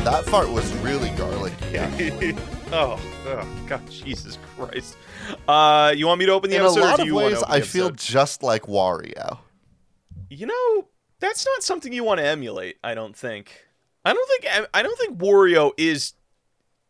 That fart was really garlicky. Oh, oh, God, Jesus Christ. Uh, you want me to open the In a episode? or lot do of you ways, I feel just like Wario. You know, that's not something you want to emulate. I don't think. I don't think. I don't think Wario is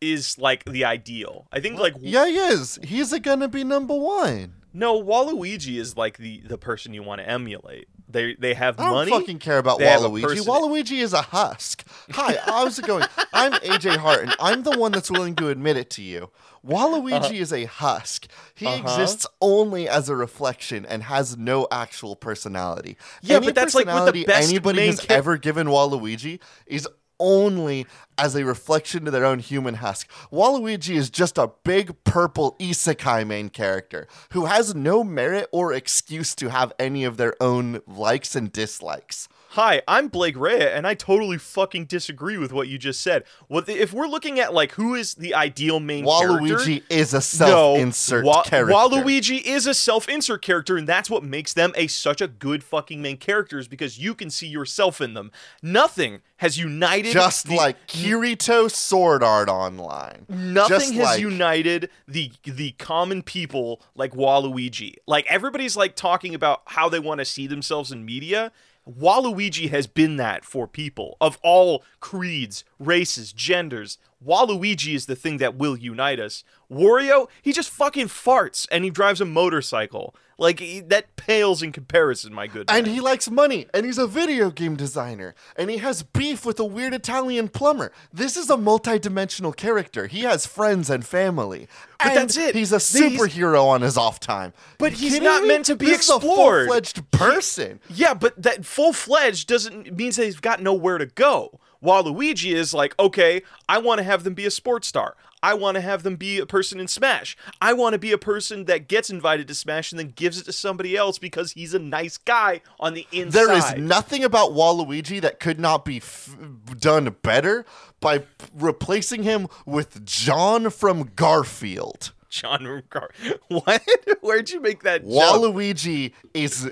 is like the ideal. I think like Yeah, he is. He's gonna be number one. no, Waluigi is like the the person you want to emulate. They they have money. I don't money. fucking care about They have a Waluigi. person- Waluigi is a husk. Hi, how's it going? I'm AJ Hart, and I'm the one that's willing to admit it to you. Waluigi is a husk. He Uh-huh. exists only as a reflection and has no actual personality. Yeah, Any but that's like with the personality best anybody main has cha- ever given Waluigi is only as a reflection to their own human husk. Waluigi is just a big purple isekai main character who has no merit or excuse to have any of their own likes and dislikes. Hi, I'm Blake Rea, and I totally fucking disagree with what you just said. What the, if we're looking at like who is the ideal main character? Waluigi is a self-insert no, Wa- character. Waluigi is a self-insert character, and that's what makes them a such a good fucking main characters because you can see yourself in them. Nothing has united just the- like Kirito Sword Art Online. Nothing Just has like- united the the common people like Waluigi. Like everybody's like talking about how they want to see themselves in media. Waluigi has been that for people of all creeds, races, genders. Waluigi is the thing that will unite us. Wario, he just fucking farts and he drives a motorcycle. Like he- that pales in comparison, my good. And man. he likes money, and he's a video game designer, and he has beef with a weird Italian plumber. This is a multi-dimensional character. He has friends and family. But And that's it. He's a He's- superhero on his off time. But he's not me? meant to be this explored. Is a full-fledged person. Yeah, but that full fledged doesn't means he's got nowhere to go. Waluigi is like, okay, I want to have them be a sports star. I want to have them be a person in Smash. I want to be a person that gets invited to Smash and then gives it to somebody else because he's a nice guy on the inside. There is nothing about Waluigi that could not be f- done better by p- replacing him with John from Garfield. John Gar- What? Where'd you make that? Waluigi is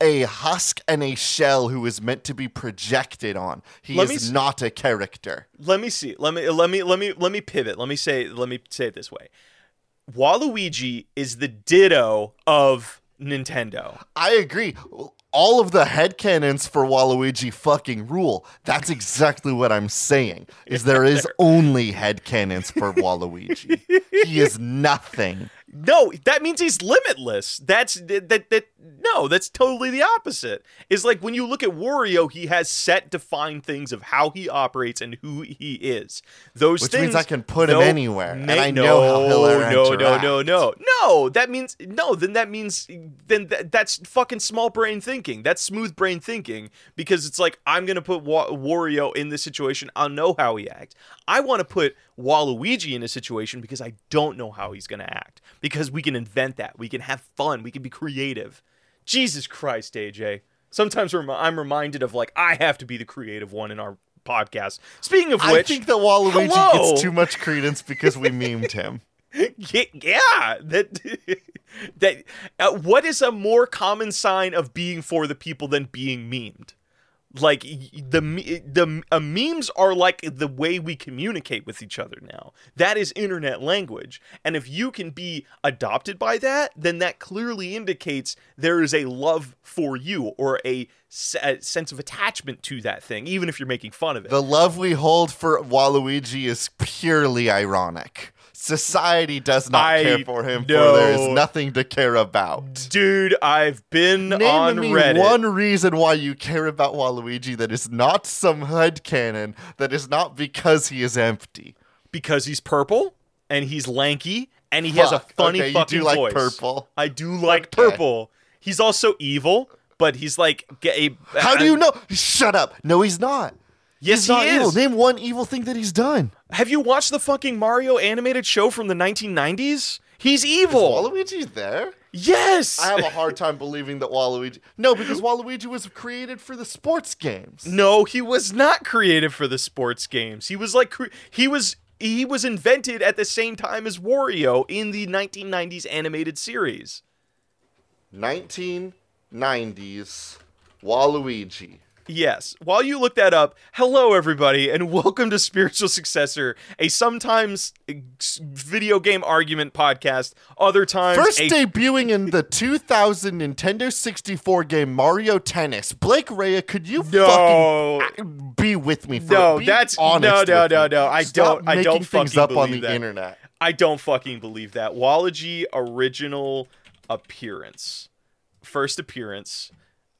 a husk and a shell who is meant to be projected on. He Let is not a character. Let me see. Let me let me let me let me pivot. Let me say let me say it this way. Waluigi is the ditto of Nintendo. I agree. All of the head headcanons for Waluigi fucking rule. That's exactly what I'm saying. Is there is only head headcanons for Waluigi. he is nothing. No, that means he's limitless. That's that, that that no, that's totally the opposite. It's like when you look at Wario, he has set defined things of how he operates and who he is. Those things. Which things means I can put him no- anywhere, and ma- I know how he'll no, no, no, no, no, no. That means no. Then that means then that, that's fucking small brain thinking. That's smooth brain thinking because it's like I'm gonna put Wa- Wario in this situation. I'll know how he acts. I want to put Waluigi in a situation because I don't know how he's gonna act. Because we can invent that. We can have fun. We can be creative. Jesus Christ, AJ. Sometimes rem- I'm reminded of like I have to be the creative one in our podcast. Speaking of which, I think that Waluigi hello. gets too much credence because we memed him. yeah, yeah, that that uh, what is a more common sign of being for the people than being memed? Like the the uh, memes are like the way we communicate with each other now. That is internet language, and if you can be adopted by that, then that clearly indicates there is a love for you or a, a sense of attachment to that thing, even if you're making fun of it. The love we hold for Waluigi is purely ironic. Society does not I care for him, for there is nothing to care about. Dude, I've been Name on me Reddit. one reason why you care about Waluigi that is not some headcanon, that is not because he is empty. because he's purple and he's lanky and he has a funny okay, you fucking do like voice. purple. I do like Okay. purple. He's also evil, but he's like gay. How do you know? Shut up. No, he's not. Yes, he's he not evil. is. Name one evil thing that he's done. Have you watched the fucking Mario animated show from the 1990s? He's evil. Waluigi's there? yes. I have a hard time believing that Waluigi. No, because Waluigi was created for the sports games. no, he was not created for the sports games. He was like cre- he was he was invented at the same time as Wario in the 1990s animated series. 1990s Waluigi. Yes. While you look that up, hello everybody, and welcome to Spiritual Successor, a sometimes uh, video game argument podcast, other times First a debuting in the 2000 Nintendo 64 game Mario Tennis. Blake Rea, could you No. fucking be with me for No, be that's- honest no, no, no, no, I Stop don't- I don't things fucking up on believe the that. internet. I don't fucking believe that. Waluigi original appearance. First appearance.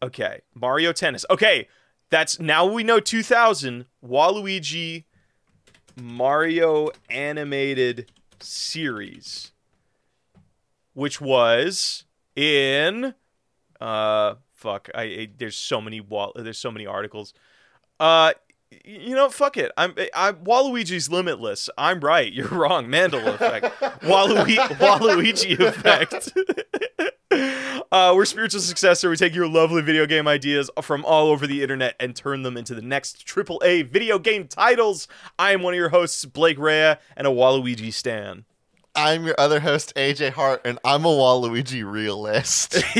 Okay. Mario Tennis. Okay. That's now we know 2000 Waluigi Mario animated series which was in uh fuck I, I there's so many Wal- there's so many articles. Uh you know, fuck it. I'm I Waluigi's limitless. I'm right. You're wrong. Mandela effect. Walui- Waluigi effect. uh, we're spiritual successor. We take your lovely video game ideas from all over the internet and turn them into the next AAA video game titles. I am one of your hosts, Blake Rea, and a Waluigi stan. I'm your other host, AJ Hart, and I'm a Waluigi realist.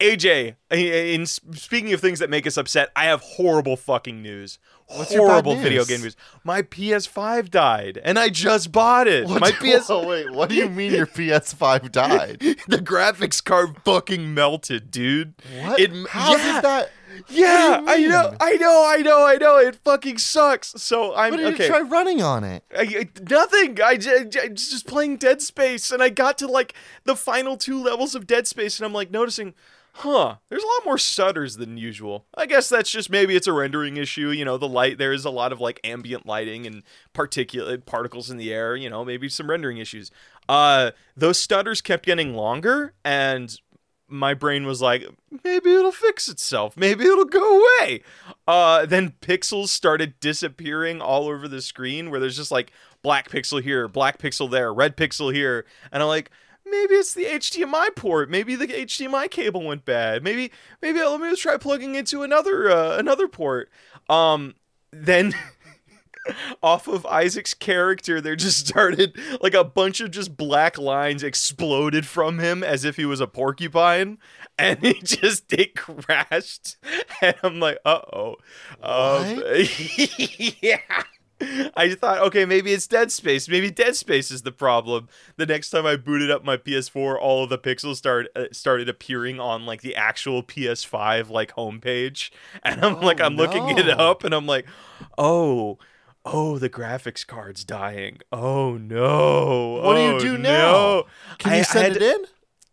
AJ, in speaking of things that make us upset, I have horrible fucking news. What's your horrible video game news. My PS5 died, and I just bought it. What- My PS, oh, wait, what do you mean your PS5 died? the graphics card fucking melted, dude. What? It, How yeah, did that? Yeah, I know. I know, I know, I know. It fucking sucks. So I'm What did okay. you try running on it? I, I- nothing. I, j- j- just playing Dead Space, and I got to like the final two levels of Dead Space, and I'm like noticing, huh? There's a lot more stutters than usual. I guess that's just maybe it's a rendering issue. You know, the light there is a lot of like ambient lighting and particulate particles in the air. You know, maybe some rendering issues. Uh, those stutters kept getting longer, and my brain was like, maybe it'll fix itself. Maybe it'll go away. Uh, then pixels started disappearing all over the screen where there's just like black pixel here, black pixel there, red pixel here. And I'm like, maybe it's the HDMI port. Maybe the HDMI cable went bad. Maybe, maybe let me just try plugging into another, uh, another port. Um, then off of Isaac's character, there just started like a bunch of just black lines exploded from him as if he was a porcupine, and it just it crashed, and I'm like, uh oh, um, yeah. I thought, okay, maybe it's Dead Space. Maybe Dead Space is the problem. The next time I booted up my PS4, all of the pixels started uh, started appearing on like the actual PS5 like homepage, and I'm Oh, like, I'm looking it up, and I'm like, oh, oh, the graphics card's dying. Oh no. What do you Oh, do no. now? Can I- you send it in?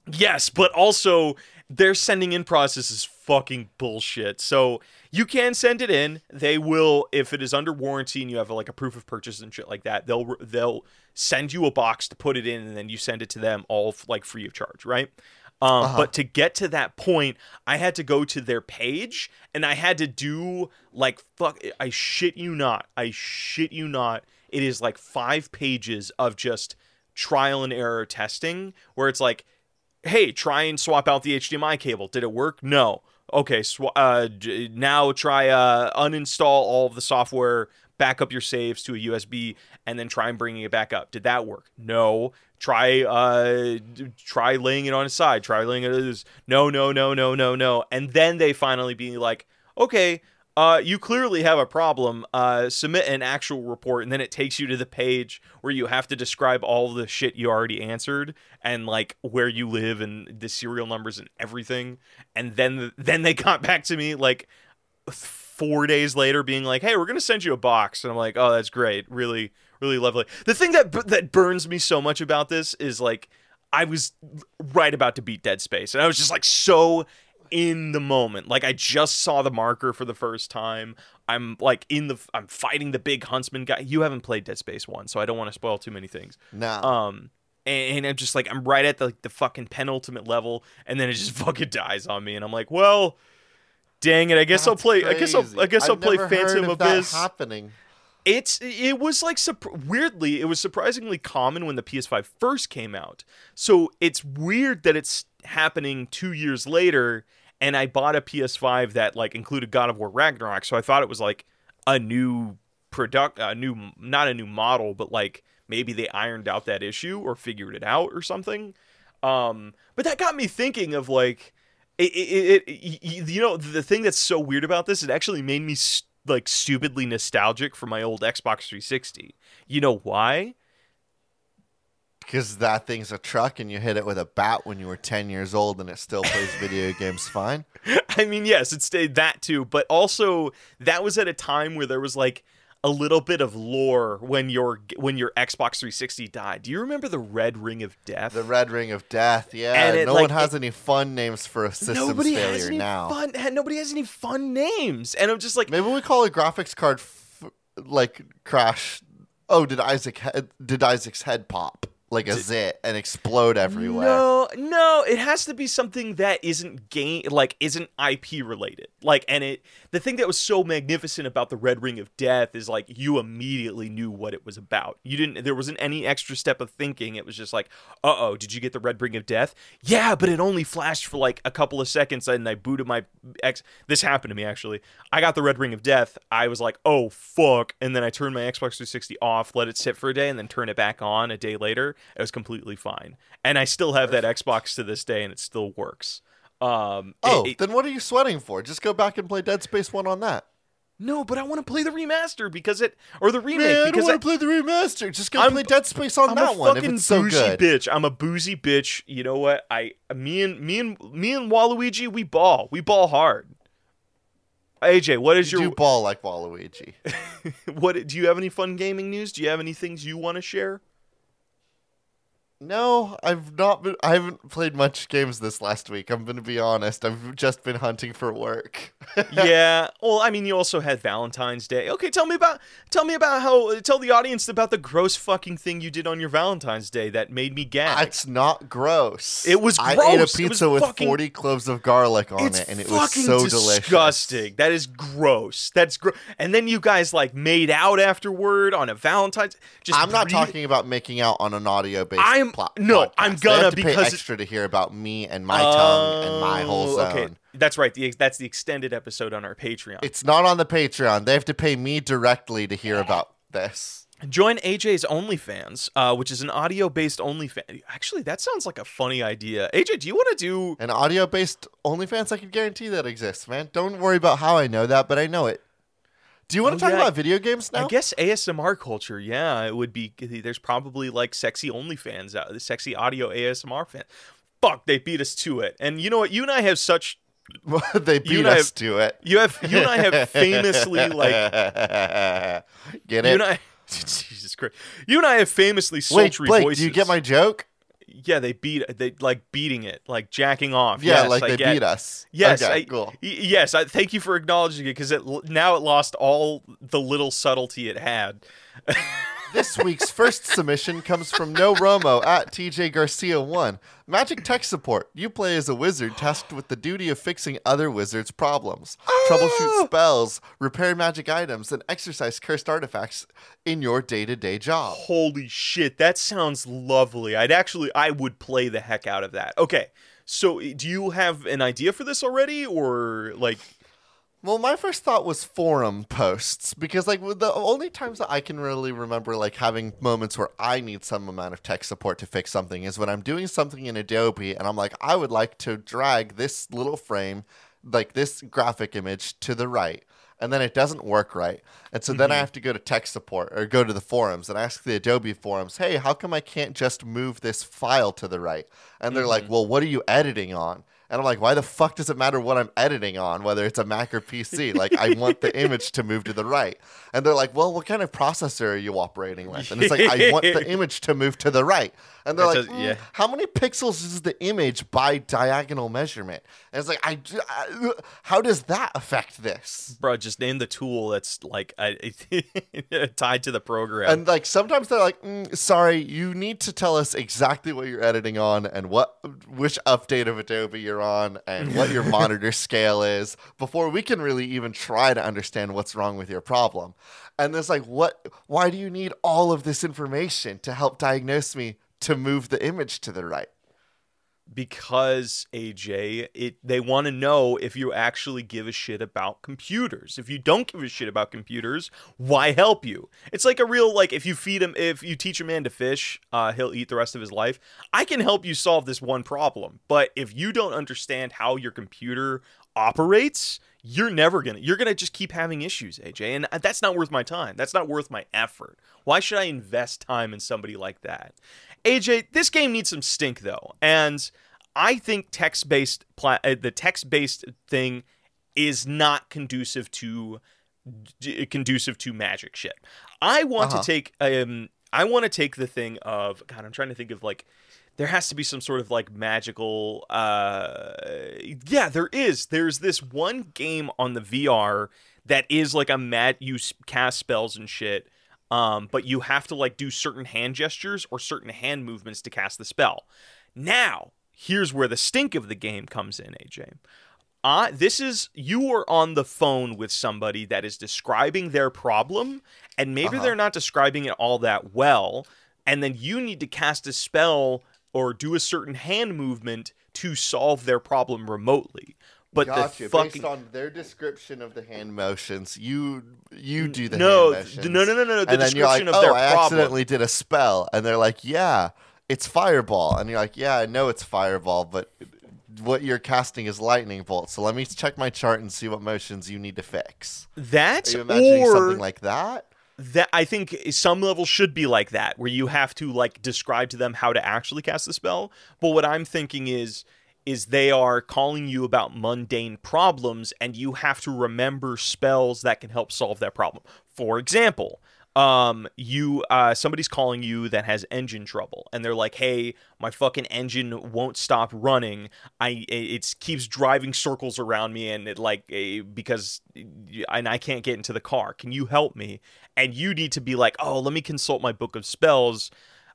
Yes, but also their sending in process is fucking bullshit. So you can send it in. They will, if it is under warranty and you have like a proof of purchase and shit like that, they'll they'll send you a box to put it in, and then you send it to them all like free of charge, right? Um, Uh-huh. But to get to that point, I had to go to their page and I had to do like fuck. I shit you not. I shit you not. It is like five pages of just trial and error testing where it's like hey, try and swap out the HDMI cable. Did it work? No. Okay, sw- uh, now try uh, uninstall all of the software, back up your saves to a USB, and then try and bringing it back up. Did that work? No. Try uh, try laying it on its side. Try laying it as no, no, no, no, no, no, and then they finally be like, okay. Uh, you clearly have a problem. Uh, submit an actual report, and then it takes you to the page where you have to describe all the shit you already answered and like where you live and the serial numbers and everything. And then then they got back to me like four days later, being like, "Hey, we're gonna send you a box," and I'm like, "Oh, that's great, really, really lovely." The thing that that burns me so much about this is like I was right about to beat Dead Space, and I was just like so in the moment. Like I just saw the marker for the first time. I'm like in the I'm fighting the big huntsman guy. You haven't played Dead Space 1, so I don't want to spoil too many things. Nah. Um and, and I'm just like I'm right at the like, the fucking penultimate level and then it just fucking dies on me and I'm like, "Well, dang it. I guess I'll That's play I guess I'll. I guess I'll I've play Phantom of Abyss." happening. it's it was like weirdly it was surprisingly common when the PS5 first came out. So it's weird that it's happening 2 years later and I bought a PS5 that like included God of War Ragnarok, so I thought it was like a new product a new not a new model, but like maybe they ironed out that issue or figured it out or something. Um but that got me thinking of like it, it, it, you know the thing that's so weird about this it actually made me st- like stupidly nostalgic for my old xbox 360 you know why Because that thing's a truck and you hit it with a bat when you were 10 years old and it still plays video games fine. I mean, yes, it stayed that too, but also that was at a time where there was like a little bit of lore when your when your Xbox 360 died. Do you remember the Red Ring of Death? The Red Ring of Death, yeah. And it, no like, one has it- any fun names for a systems nobody failure has any now. fun. Nobody has any fun names, and I'm just like, Maybe we call a graphics card f- like crash. Oh, did Isaac head, did Isaac's head pop like a zit and explode everywhere? No, no, it has to be something that isn't game like isn't IP related. Like and it the thing that was so magnificent about the Red Ring of Death is like you immediately knew what it was about. You didn't there wasn't any extra step of thinking. It was just like, "Uh-oh, did you get the Red Ring of Death?" Yeah, but it only flashed for like a couple of seconds and I booted my X This happened to me actually. I got the Red Ring of Death. I was like, "Oh fuck." And then I turned my Xbox 360 off, let it sit for a day and then turn it back on a day later. It was completely fine. And I still have that Xbox to this day and it still works. Um Oh, it- then what are you sweating for? Just go back and play Dead Space 1 on that. no, but I want to play the remaster because it or the remake Man, I don't because want to play the remaster. Just go I'm- play Dead Space on I'm that one fucking so bougie good. bitch. I'm a boozy bitch. You know what? I me and me and me and Waluigi, we ball. We ball hard. AJ, what is You your do ball like Waluigi. what? Do you have any fun gaming news? Do you have any things you want to share? No, I've not been. I haven't played much games this last week. I'm going to be honest. I've just been hunting for work. yeah. Well, I mean, you also had Valentine's Day. Okay, tell me about tell me about how tell the audience about the gross fucking thing you did on your Valentine's Day that made me gag. It's not gross. It was I ate a pizza with fucking- 40 cloves of garlic on it, and it was so delicious. disgusting. That is gross. That's gross. And then you guys like made out afterward on a Valentine's. Just I'm not breathe- talking about making out on an audio based. I'm- pla- no, podcast. I'm gonna have to pay because it- extra to hear about me and my tongue and my whole Oh, zone. Okay, that's right. The, that's the extended episode on our Patreon. It's not on the Patreon. They have to pay me directly to hear about this. Join AJ's OnlyFans, uh, which is an audio-based OnlyFans. Actually, that sounds like a funny idea. AJ, do you want to do? An audio based OnlyFans, I can guarantee that exists, man. Don't worry about how I know that, but I know it. Do you want Oh, to talk yeah, about video games now? I guess ASMR culture. Yeah, it would be. There's probably like sexy OnlyFans out, the sexy audio ASMR fan. Fuck, they beat us to it. And you know what? You and I have such. they beat us have- to it. You have. You and I have famously like. Get it. You and I. Jesus Christ. You and I have famously Wait, sultry Blake, voices. do you get my joke? Yeah, they beat. They like beating it, like jacking off. Yeah, Yes, like I they get- beat us. Yes, okay, I, cool. yes. I thank you for acknowledging it because it now it lost all the little subtlety it had. This week's first submission comes from No Romo at TJ Garcia one. Magic tech support. You play as a wizard tasked with the duty of fixing other wizards' problems, troubleshoot oh. spells, repair magic items, and exercise cursed artifacts in your day-to-day job. Holy shit, that sounds lovely. I'd actually, I would play the heck out of that. Okay, so eh, do you have an idea for this already, or like? Well, my first thought was forum posts because, like, the only times that I can really remember, like, having moments where I need some amount of tech support to fix something is when I'm doing something in Adobe and I'm like, I would like to drag this little frame, like this graphic image, to the right. And then it doesn't work right. And so then I mm-hmm. have to go to tech support or go to the forums and ask the Adobe forums, hey, how come I can't just move this file to the right? And they're like, mm-hmm. well, what are you editing on? And I'm like, why the fuck does it matter what I'm editing on, whether it's a Mac or PC? Like, I want the image to move to the right. And they're like, well, what kind of processor are you operating with? And it's like, I want the image to move to the right. And they're That like, does- "Mm, yeah. how many pixels is the image by diagonal measurement? And it's like, I, I- how does that affect this? Bro, just name the tool that's like I, tied to the program. And like sometimes they're like, mm, sorry, you need to tell us exactly what you're editing on and what which update of Adobe you're on and what your monitor scale is before we can really even try to understand what's wrong with your problem. And it's like, what? Why do you need all of this information to help diagnose me to move the image to the right? Because AJ, it they want to know if you actually give a shit about computers. If you don't give a shit about computers, why help you? It's like a real like if you feed him, if you teach a man to fish, uh, he'll eat the rest of his life. I can help you solve this one problem, but if you don't understand how your computer operates, you're never gonna you're gonna just keep having issues aj and that's not worth my time that's not worth my effort why should i invest time in somebody like that aj this game needs some stink though. And i think text-based pla- uh, the text-based thing is not conducive to d- conducive to magic shit. I want Uh-huh. to take um i want to take the thing of god i'm trying to think of like there has to be some sort of like magical uh yeah there is. There's this one game on the vr that is like a mat you cast spells and shit um but you have to like do certain hand gestures or certain hand movements to cast the spell now here's where the stink of the game comes in aj uh, this is you are on the phone with somebody that is describing their problem, and maybe Uh-huh. they're not describing it all that well, and then you need to cast a spell or do a certain hand movement to solve their problem remotely. But gotcha. the fucking Based on their description of the hand motions, you you do the no, hand motions. no, no, no, no, no. The and you're like, description of oh, their I problem. accidentally did a spell, and they're like, yeah, it's fireball, and you're like, yeah, I know it's fireball, but what you're casting is lightning bolt. So let me check my chart and see what motions you need to fix. That's Are you imagining or something like that? that I think some levels should be like that, where you have to like describe to them how to actually cast the spell. But what I'm thinking is is they are calling you about mundane problems and you have to remember spells that can help solve that problem. For example, um you uh somebody's calling you that has engine trouble and they're like hey my fucking engine won't stop running. I it keeps driving circles around me and it like because and i can't get into the car. Can you help me? And you need to be like oh let me consult my book of spells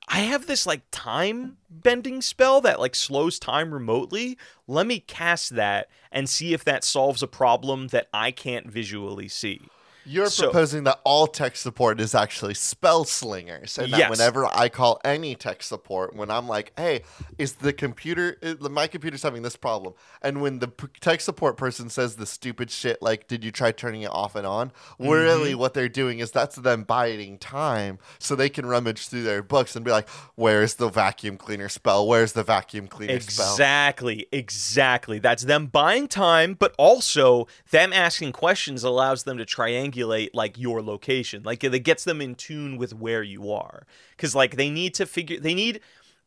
I have this like time bending spell that like slows time remotely. Let me cast that and see if that solves a problem that I can't visually see. You're So- proposing that all tech support is actually spell slingers, and that Yes. whenever I call any tech support, when I'm like, "Hey, is the computer? Is, my computer's having this problem," and when the p- tech support person says the stupid shit like, "Did you try turning it off and on?" Mm-hmm. Really, what they're doing is that's them biding time so they can rummage through their books and be like, "Where's the vacuum cleaner spell? Where's the vacuum cleaner spell?" Exactly, exactly. That's them buying time, but also them asking questions allows them to triangulate like your location. Like it gets them in tune with where you are. Cuz like they need to figure they need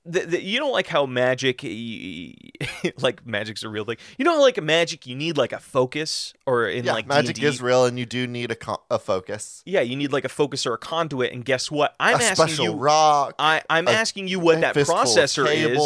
the, the, you don't like how magic like magic's a real thing. You know like magic you need like a focus or in Yeah, like magic D&D? is real, and you do need a, co- a focus, Yeah, you need like a focus or a conduit and guess what? I'm a asking special you rock, I I'm asking you what that processor is.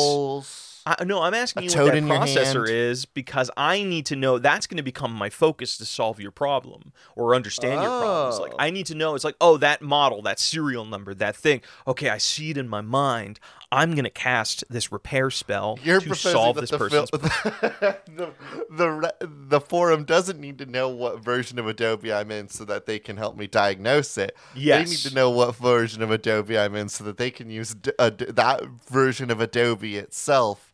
Cables. I, no, I'm asking you what that processor is because I need to know that's going to become my focus to solve your problem or understand your problems. Like Oh. I need to know it's like, oh, that model, that serial number, that thing. Okay, I see it in my mind. I'm going to cast this repair spell You're to solve this person's fil- the, the the forum doesn't need to know what version of Adobe I'm in so that they can help me diagnose it. Yes. They need to know what version of Adobe I'm in so that they can use d- ad- that version of Adobe itself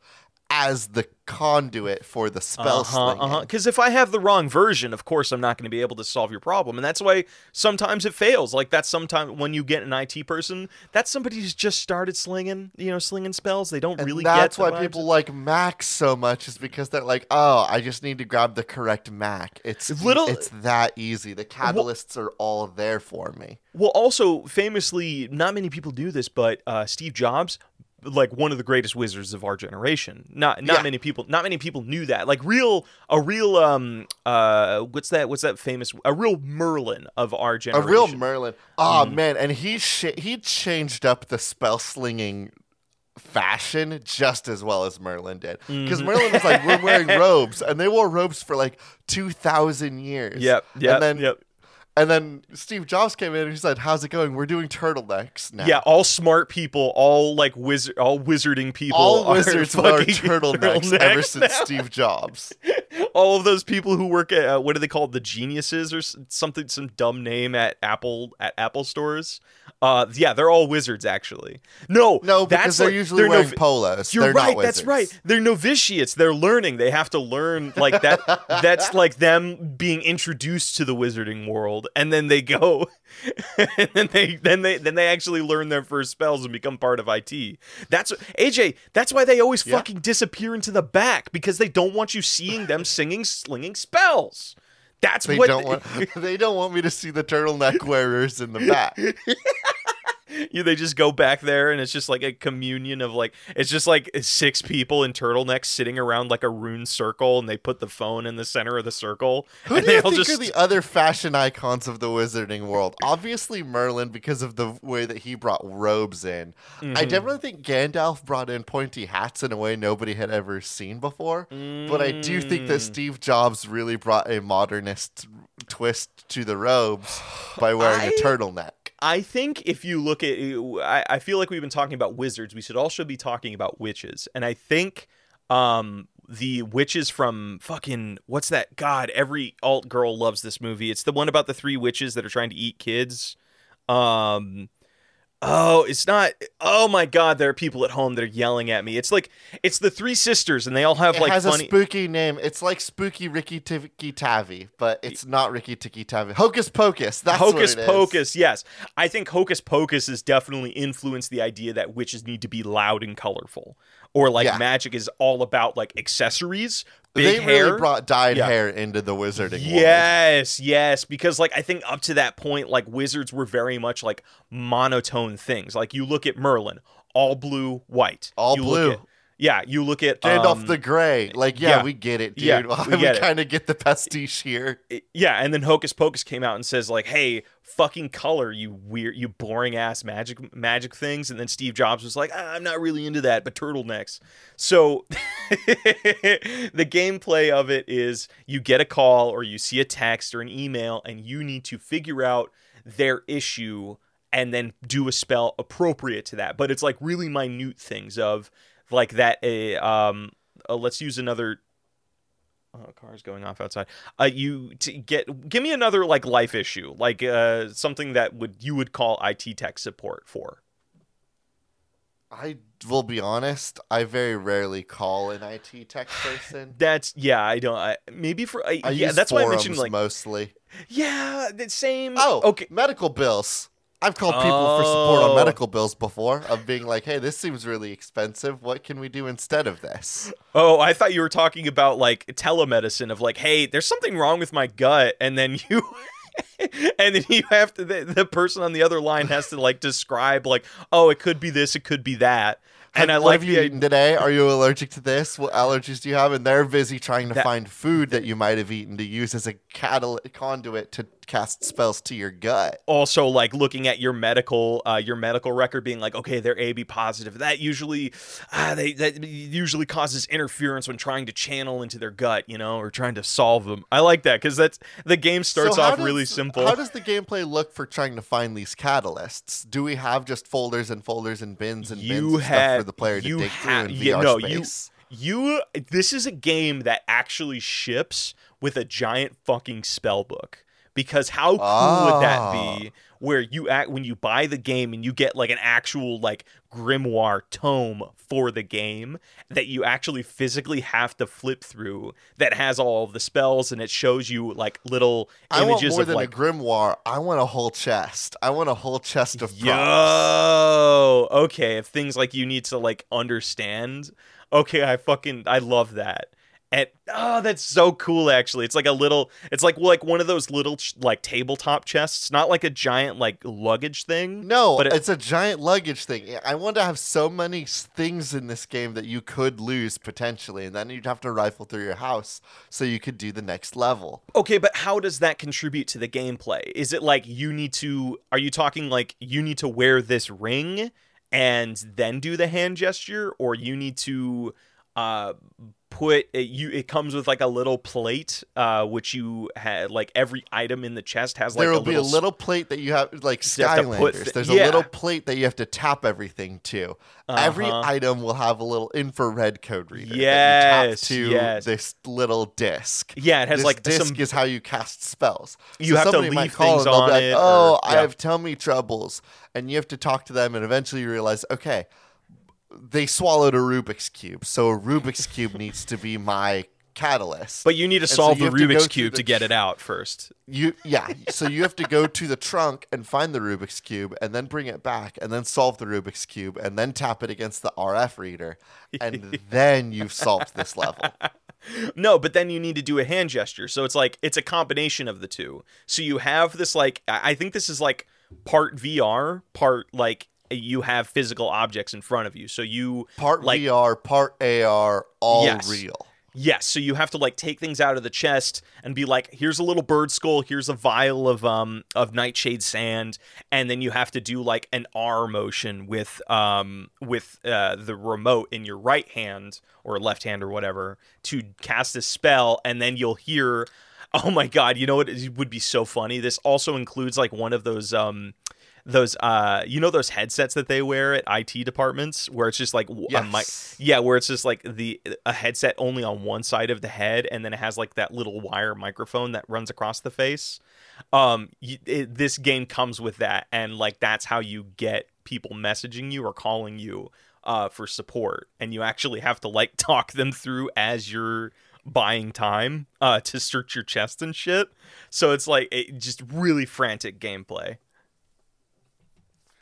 as the conduit for the spell uh-huh, slinging. uh-huh. Because if I have the wrong version, of course I'm not going to be able to solve your problem, and that's why sometimes it fails. Like that's sometimes when you get an IT person, that's somebody who's just started slinging, you know, slinging spells. They don't And really that's why vibes. people like Mac so much is because they're like, oh, I just need to grab the correct Mac. It's Little- it's that easy. The catalysts are all there for me. Well, also famously, not many people do this, but uh, Steve Jobs, like one of the greatest wizards of our generation. Not not Yeah. many people, not many people knew that. Like real, a real, um, uh, what's that? What's that famous? A real Merlin of our generation. A real Merlin. Oh Mm-hmm. man, and he sh- he changed up the spell slinging fashion just as well as Merlin did. Because Mm-hmm. Merlin was like, we're wearing robes, and they wore robes for like two thousand years. Yep. Yep. And then yep. And then Steve Jobs came in and he said, "How's it going? We're doing turtlenecks now." Yeah, all smart people, all like wizard, all wizarding people, All wizards wear fucking turtlenecks, ever turtlenecks since now. Steve Jobs. all of those people who work at uh, what do they call the geniuses or something, some dumb name at Apple at Apple stores. Uh, yeah, they're all wizards actually. No, No, because that's they're like- usually they're wearing polos. You're They're right. That's right. They're novitiates. They're learning. They have to learn like that. that's like them being introduced to the wizarding world, and then they go, and then they then they then they actually learn their first spells and become part of IT. That's AJ. That's why they always Yeah. fucking disappear into the back because they don't want you seeing them singing slinging spells. That's They what don't want. they don't want me to see the turtleneck wearers in the back. You, they just go back there and it's just like a communion of like it's just like six people in turtlenecks sitting around like a rune circle and they put the phone in the center of the circle Who and do you think just are the other fashion icons of the wizarding world? Obviously Merlin because of the way that he brought robes in. I Mhm. definitely think Gandalf brought in pointy hats in a way nobody had ever seen before. But I do think that Mm. Steve Jobs really brought a modernist twist to the robes by wearing I- a turtleneck. I think if you look at, I, I feel like we've been talking about wizards. We should also be talking about witches, and I think um, the witches from fucking what's that? God, every alt girl loves this movie. It's the one about the three witches that are trying to eat kids. Um, oh, it's not. Oh my God, there are people at home that are yelling at me. It's like it's the three sisters, and they all have It like has funny. a spooky name. It's like Spooky Ricky Tikki Tavi, but it's not Ricky Tikki Tavi. Hocus Pocus. That's what Hocus it is. Pocus, yes. I think Hocus Pocus has definitely influenced the idea that witches need to be loud and colorful. Or like Yeah. magic is all about like accessories, big They hair. really brought dyed Yeah. hair into the wizarding world. Yes, yes, because like I think up to that point like wizards were very much like monotone things. Like you look at Merlin, all blue, white. All You blue. At, yeah, you look at Gandalf um, the Grey. Like, yeah, yeah. we get it, dude. Yeah, we we kind of get the pastiche here. yeah, and then Hocus Pocus came out and says like, "Hey, fucking color, you weird, you boring ass magic magic things." And then Steve Jobs was like, ah, "I'm not really into that, but turtlenecks." So the gameplay of it is you get a call or you see a text or an email, and you need to figure out their issue and then do a spell appropriate to that. But it's like really minute things of like that. A um, uh, let's use another Oh, cars going off outside. Uh, you to get give me another like life issue, like uh something that would you would call IT tech support for. I will be honest, I very rarely call an IT tech person. That's yeah, I don't. I, maybe for I, I yeah, use that's why I mentioned like mostly. yeah, the same. Oh, okay. medical bills. I've called people for support Oh. on medical bills before, of being like, "Hey, this seems really expensive. What can we do instead of this?" Oh, I thought you were talking about like telemedicine of like, hey, there's something wrong with my gut, and then you. and then you have to the, the person on the other line has to like describe like oh it could be this it could be that and Have- i what like have you eaten today? Are you allergic to this? What allergies do you have? And they're busy trying to That- find food that you might have eaten to use as a catal- conduit to cast spells to your gut. also like looking at your medical uh, your medical record being like okay they're ab positive. That usually uh, they that usually causes interference when trying to channel into their gut you know or trying to solve them. I like that because that's the game starts So off really simple. How does the gameplay look for trying to find these catalysts? Do we have just folders and folders and bins and You bins stuff for the player to dig ha- through in yeah, VR no, you- you this is a game that actually ships with a giant fucking spell book because how cool would that be ah. where you act when you buy the game and you get like an actual like grimoire tome for the game that you actually physically have to flip through that has all the spells and it shows you like little I want images more of than like a grimoire. I want a whole chest. I want a whole chest of props. Yo, okay. If things like you need to like understand, okay, I fucking I love that. And oh, that's so cool. Actually, it's like a little. It's like like one of those little ch- like tabletop chests, not like a giant like luggage thing. No, But it- it's a giant luggage thing. I want to have so many things in this game that you could lose potentially, and then you'd have to rifle through your house so you could do the next level. Okay, but how does that contribute to the gameplay? Is it like you need to? Are you talking like you need to wear this ring and then do the hand gesture, or you need to uh, put it, you. It comes with like a little plate, uh, which you had like every item in the chest has like there will a be a little. plate that you have like You have Skylanders. th- There's yeah. a little plate that you have to tap everything to. Every Uh-huh. item will have a little infrared code reader. Yes, tap to yes. this little disc. yeah, it has this like disc some. is how you cast spells. You have to leave things on be like, it Oh, or- I yeah. have tummy troubles, and you have to talk to them, and eventually you realize, okay, they swallowed a Rubik's cube, so a Rubik's cube needs to be my catalyst. But you need to solve you the have to Rubik's cube the to get it out first. You yeah, so you have to go to the trunk and find the Rubik's cube and then bring it back and then solve the Rubik's cube and then tap it against the RF reader and then you've solved this level. No, but then you need to do a hand gesture. So it's like it's a combination of the two. So you have this like I think this is like part VR, part like you have physical objects in front of you. So you Part Like- VR, part AR, all Yes. real. Yes, so you have to like take things out of the chest and be like, here's a little bird skull, here's a vial of um of nightshade sand, and then you have to do like an R motion with um with uh, the remote in your right hand or left hand or whatever to cast a spell, and then you'll hear. Oh my god! You know what it would be so funny? This also includes like one of those um those uh you know those headsets that they wear at IT departments where it's just like w- a mic Yes. yeah, where it's just like the a headset only on one side of the head, and then it has like that little wire microphone that runs across the face. Um, it, this game comes with that, and like that's how you get people messaging you or calling you uh, for support, and you actually have to like talk them through as you're buying time uh, to search your chest and shit. So it's like it, just really frantic gameplay.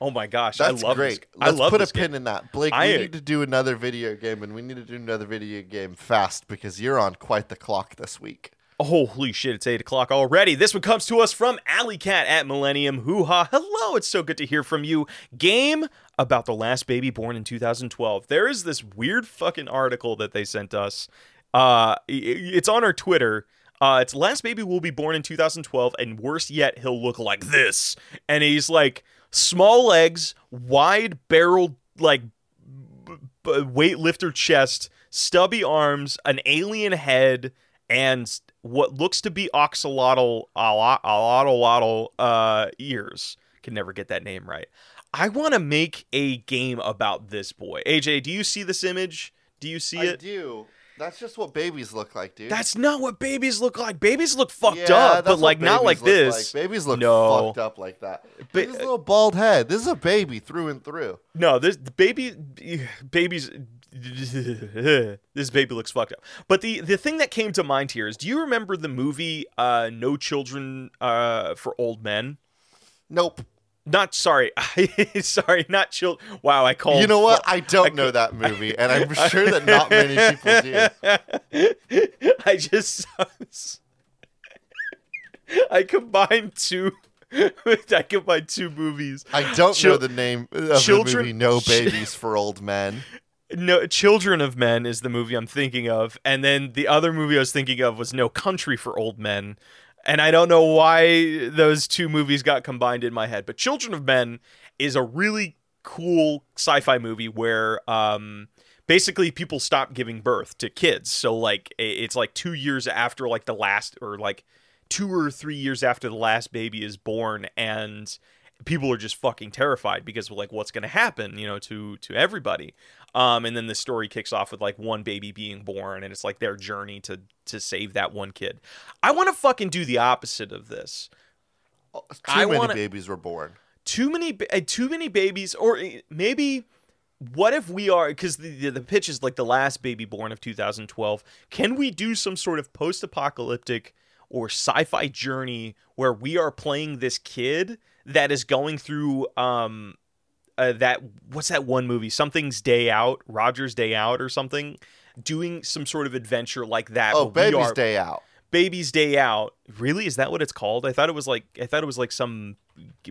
Oh my gosh, That's I love great. This. Let's love put a game. pin in that. Blake, I- we need to do another video game and we need to do another video game fast because you're on quite the clock this week. Holy shit, it's 8 o'clock already. This one comes to us from Alley Cat at Millennium Hoo Ha. Hello, it's so good to hear from you. Game about the last baby born in 2012. There is this weird fucking article that they sent us. Uh, it's on our Twitter. Uh, it's last baby will be born in 2012, and worse yet, he'll look like this. And he's like small legs, wide barreled, like b- b- weightlifter chest, stubby arms, an alien head, and what looks to be oxalotl alotl uh ears. Can never get that name right. I want to make a game about this boy. AJ, do you see this image? Do you see I it? I do. That's just what babies look like, dude. That's not what babies look like. Babies look fucked Yeah, up, but like not like this. like. Babies look No. fucked up like that. Ba- But his little bald head. This is a baby through and through. No, this baby babies this baby looks fucked up. But the the thing that came to mind here is do you remember the movie uh No Children uh for Old Men? Nope. Not sorry. sorry, not child. Wow, I called You know what? I I don't know that movie, and I'm sure that not many people do. I just I combined two I combined two movies. I don't Chil- know the name of Children- the movie No Babies for Old Men. No, Children of Men is the movie I'm thinking of, and then the other movie I was thinking of was No Country for Old Men, and I don't know why those two movies got combined in my head. But Children of Men is a really cool sci-fi movie where um, basically people stop giving birth to kids. So like it's like two years after like the last, or like two or three years after the last baby is born, and people are just fucking terrified because like what's going to happen you know to to everybody um and then the story kicks off with like one baby being born and it's like their journey to to save that one kid. I want to fucking do the opposite of this. Too I many wanna- babies were born. too many uh, too many babies or uh, maybe what if we are because the, the the pitch is like the last baby born of 2012 can we do some sort of post-apocalyptic or sci-fi journey where we are playing this kid that is going through um uh, that what's that one movie something's day out roger's day out or something doing some sort of adventure like that Oh, Baby's are- Day Out. Baby's Day Out. Really, is that what it's called? I thought it was like I thought it was like some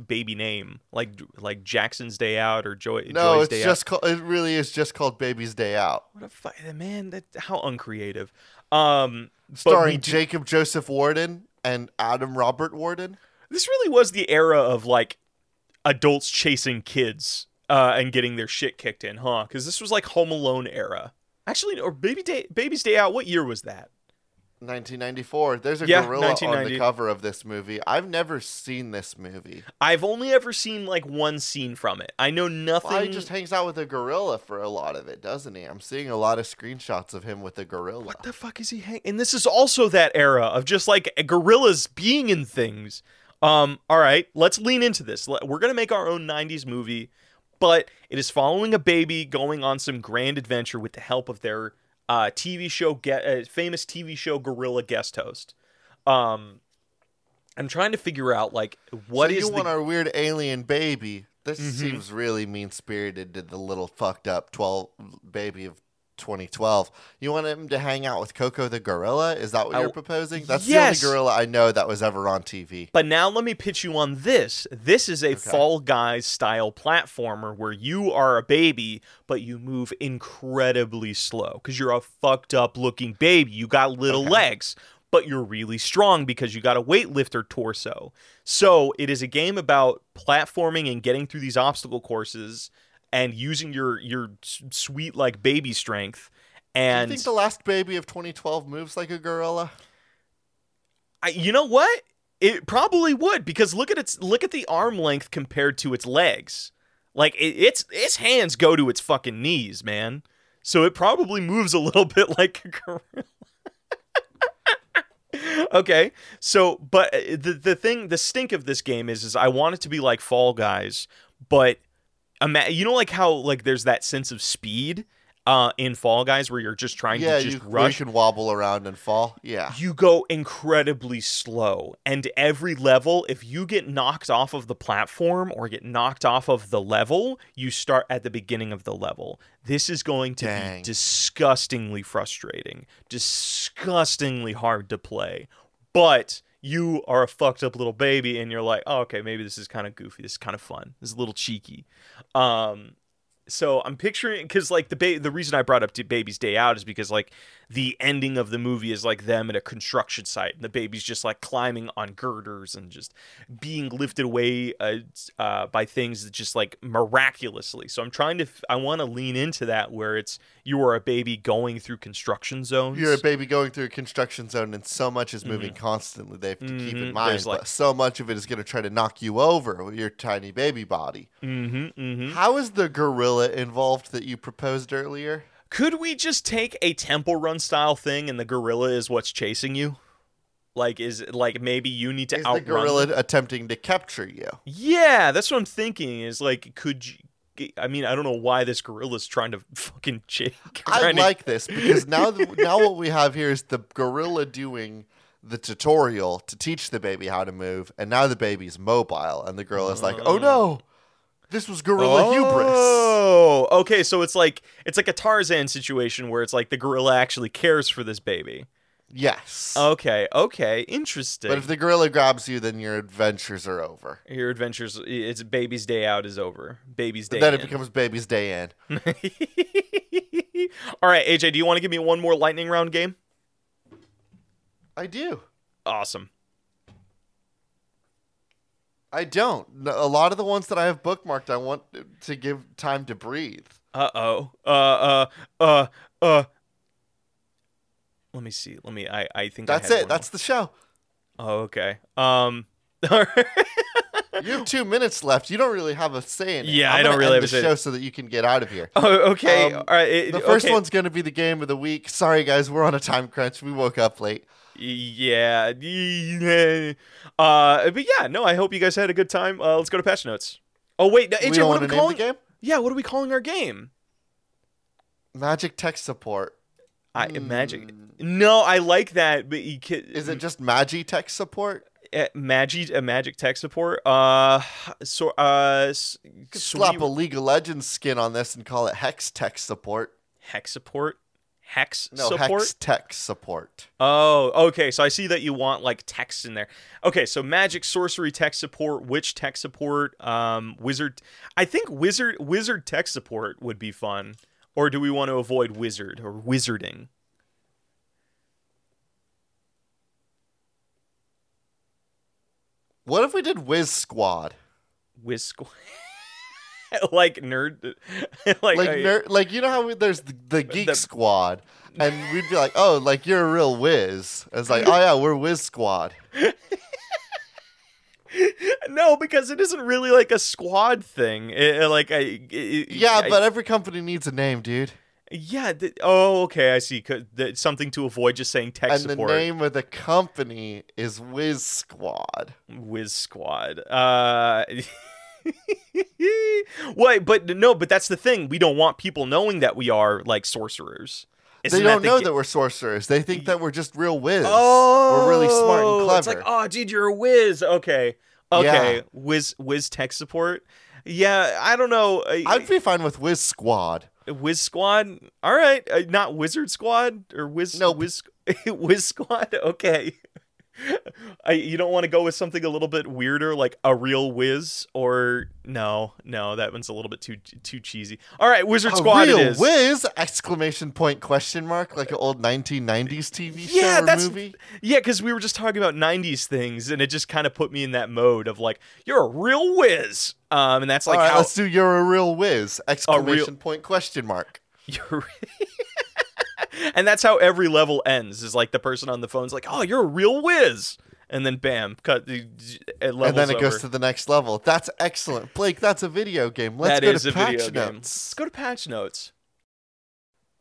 baby name, like like Jackson's Day Out or Joy. No, Joy's it's Day just called. It really is just called Baby's Day Out. What a fu- man! That how uncreative. Um, starring do- Jacob Joseph Worton and Adam Robert Worton. this really was the era of like adults chasing kids uh, and getting their shit kicked in, huh? Because this was like Home Alone era. Actually, or Baby Day, Baby's Day Out. What year was that? 1994. There's a Yeah, gorilla on the cover of this movie. I've never seen this movie. I've only ever seen like one scene from it. I know nothing. Well, he just hangs out with a gorilla for a lot of it, doesn't he? I'm seeing a lot of screenshots of him with a gorilla. what the fuck is he hang? And this is also that era of just like gorillas being in things. Um, all right, let's lean into this. We're gonna make our own '90s movie, but it is following a baby going on some grand adventure with the help of their uh, TV show, get uh, famous TV show gorilla guest host. Um, I'm trying to figure out like what so is you the want our weird alien baby? This Mhm. seems really mean spirited to the little fucked up 12 baby of 2012. You want him to hang out with Koko the gorilla? Is that what I- you're proposing? That's Yes. the only gorilla I know that was ever on TV. But now let me pitch you on this. This is a Fall Guys style platformer where you are a baby, but you move incredibly slow because you're a fucked up looking baby. You got little Okay. legs, but you're really strong because you got a weightlifter torso. So it is a game about platforming and getting through these obstacle courses and using your your sweet like baby strength. Do And you think the last baby of 2012 moves like a gorilla? I, you know what? It probably would because look at its look at the arm length compared to its legs. Like it, its its hands go to its fucking knees, man. So it probably moves a little bit like a gorilla. okay, so but uh, the the thing, the stink of this game is, is I want it to be like Fall Guys, but you know, like how like there's that sense of speed uh, in Fall Guys where you're just trying yeah, to just you rush can wobble around and fall. Yeah. you go incredibly slow and every level if you get knocked off of the platform or get knocked off of the level you start at the beginning of the level this is going to Dang. be disgustingly frustrating disgustingly hard to play but you are a fucked up little baby and you're like oh, okay maybe this is kind of goofy this is kind of fun this is a little cheeky. Um so I'm picturing because like the ba- the reason I brought up Baby's Day Out is because like the ending of the movie is like them at a construction site and the baby's just like climbing on girders and just being lifted away uh, uh, by things that just like miraculously. So I'm trying to f- I want to lean into that where it's you are a baby going through construction zones. You're a baby going through a construction zone, and so much is moving constantly. They have to keep Mhm. in mind, There's, like- so much of it is going to try to knock you over with your tiny baby body. mm-hmm, mm-hmm. How is the gorilla involved that you proposed earlier? Could we just take a temple run style thing and the gorilla is what's chasing you? Like is like maybe you need to Is the gorilla them? attempting to capture you? Yeah, that's what I'm thinking. Is like, could you? I mean, I don't know why this gorilla's trying to fucking shake. I trying to- like this because now, the, now what we have here is the gorilla doing the tutorial to teach the baby how to move, and now the baby's mobile, and the gorilla's like, "Oh no, this was gorilla hubris." Oh, okay. So it's like it's like a Tarzan situation where it's like the gorilla actually cares for this baby. Yes. Okay, okay, interesting. But if the gorilla grabs you, then your adventures are over. Your adventures, it's baby's day out is over. Baby's day. And then it becomes baby's day in. All right, AJ, do you want to give me one more lightning round game? I do. Awesome. I don't. A lot of the ones that I have bookmarked, I want to give time to breathe. Uh oh. Uh uh uh uh. Let me see. Let me. I I think That's had it. That's the show. Oh, okay. Um. You have two minutes left. You don't really have a say in it. Yeah, I'm I don't really end have the a say. show so that you can get out of here. oh, okay. Um, all right. it- The first okay. one's going to be the game of the week. Sorry, guys, we're on a time crunch. We woke up late. Yeah. Uh. But yeah. No. I hope you guys had a good time. Uh. Let's go to patch notes. Oh wait. no, AJ. What are we calling? the game. Yeah. What are we calling our game? Magic tech support. I magic. Hmm. No, I like that. But you can, Is it just Magi tech support? uh, magic? A magic tech support? Uh. So. Uh. s- slap a League of Legends skin on this and call it Hex Tech Support. hex support. Hex No, support. Hex Tech Support. Oh, okay. So I see that you want like text in there. Okay, so magic, sorcery, tech support, witch tech support, um, wizard. I think wizard wizard tech support would be fun. Or do we want to avoid wizard or wizarding? What if we did Whiz Squad? Wiz squ- like nerd, like, like I- ner- like you know how there's the, the geek The- squad and we'd be like oh like you're a real whiz it's like oh yeah we're whiz squad no, because it isn't really like a squad thing. It- like I, it- yeah I- but every company needs a name dude yeah. th- oh, okay, I see. th- something to avoid just saying tech and support. the name of the company is whiz squad Whiz Squad. Uh Wait, but no, but that's the thing. We don't want people knowing that we are like sorcerers. they Isn't don't the know ga- that we're sorcerers they think that we're just real whiz Oh, we're really smart and clever It's like, oh, dude, you're a whiz. Okay, okay, Yeah. whiz, whiz tech support. Yeah, I don't know. I'd be fine with whiz squad Whiz Squad. All right, uh, not Wizard Squad or Whiz. Nope. Whiz, Whiz Squad. Okay. I, you don't want to go with something a little bit weirder, like a real whiz, or no, no, that one's a little bit too too cheesy. All right, Wizard a Squad. real it is. whiz exclamation point question mark like an old 1990s tv Yeah, show or that's movie yeah, because we were just talking about '90s things, and it just kind of put me in that mode of like, you're a real whiz, um, and that's like All right, how let's do you're a real whiz exclamation point question mark you're. and that's how every level ends. Is like the person on the phone's like, "Oh, you're a real whiz," and then bam, cut the it and then it over. goes to the next level. That's excellent, Blake. That's a video game. Let's That go is to a patch video game. notes. Let's go to patch notes.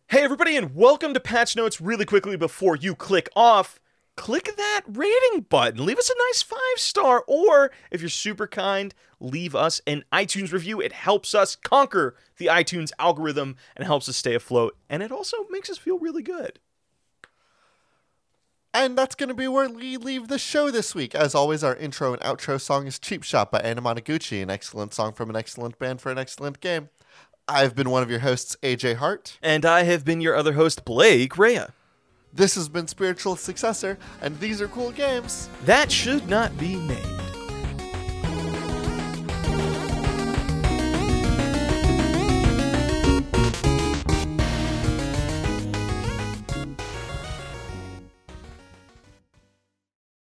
Hey, everybody, and welcome to patch notes. Really quickly before you click off, click that rating button. Leave us a nice five star, or if you're super kind, leave us an iTunes review. It helps us conquer the iTunes algorithm and helps us stay afloat. And it also makes us feel really good. And that's going to be where we leave the show this week. As always, our intro and outro song is Cheap Shot by Anamanaguchi, an excellent song from an excellent band for an excellent game. I've been one of your hosts, AJ Hart. And I have been your other host, Blake Rhea. This has been Spiritual Successor, and these are cool games. That should not be made.